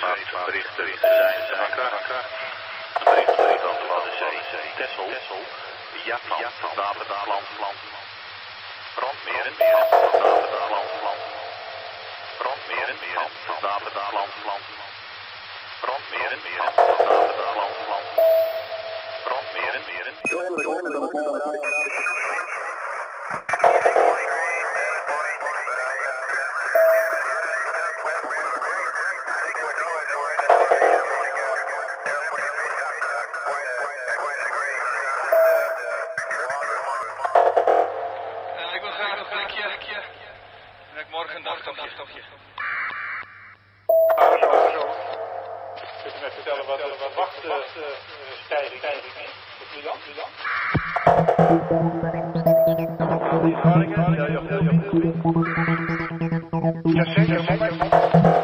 scheepvaartberichten zijn van kracht. Een bericht van de Waddenzee, Texel, Japan, Waterdaland, Brandmeren, Waterdaland, Brandmeren, Waterdaland, Brandmeren, Waterdaland, Brandmeren, Eh, Jag säger, jag säger.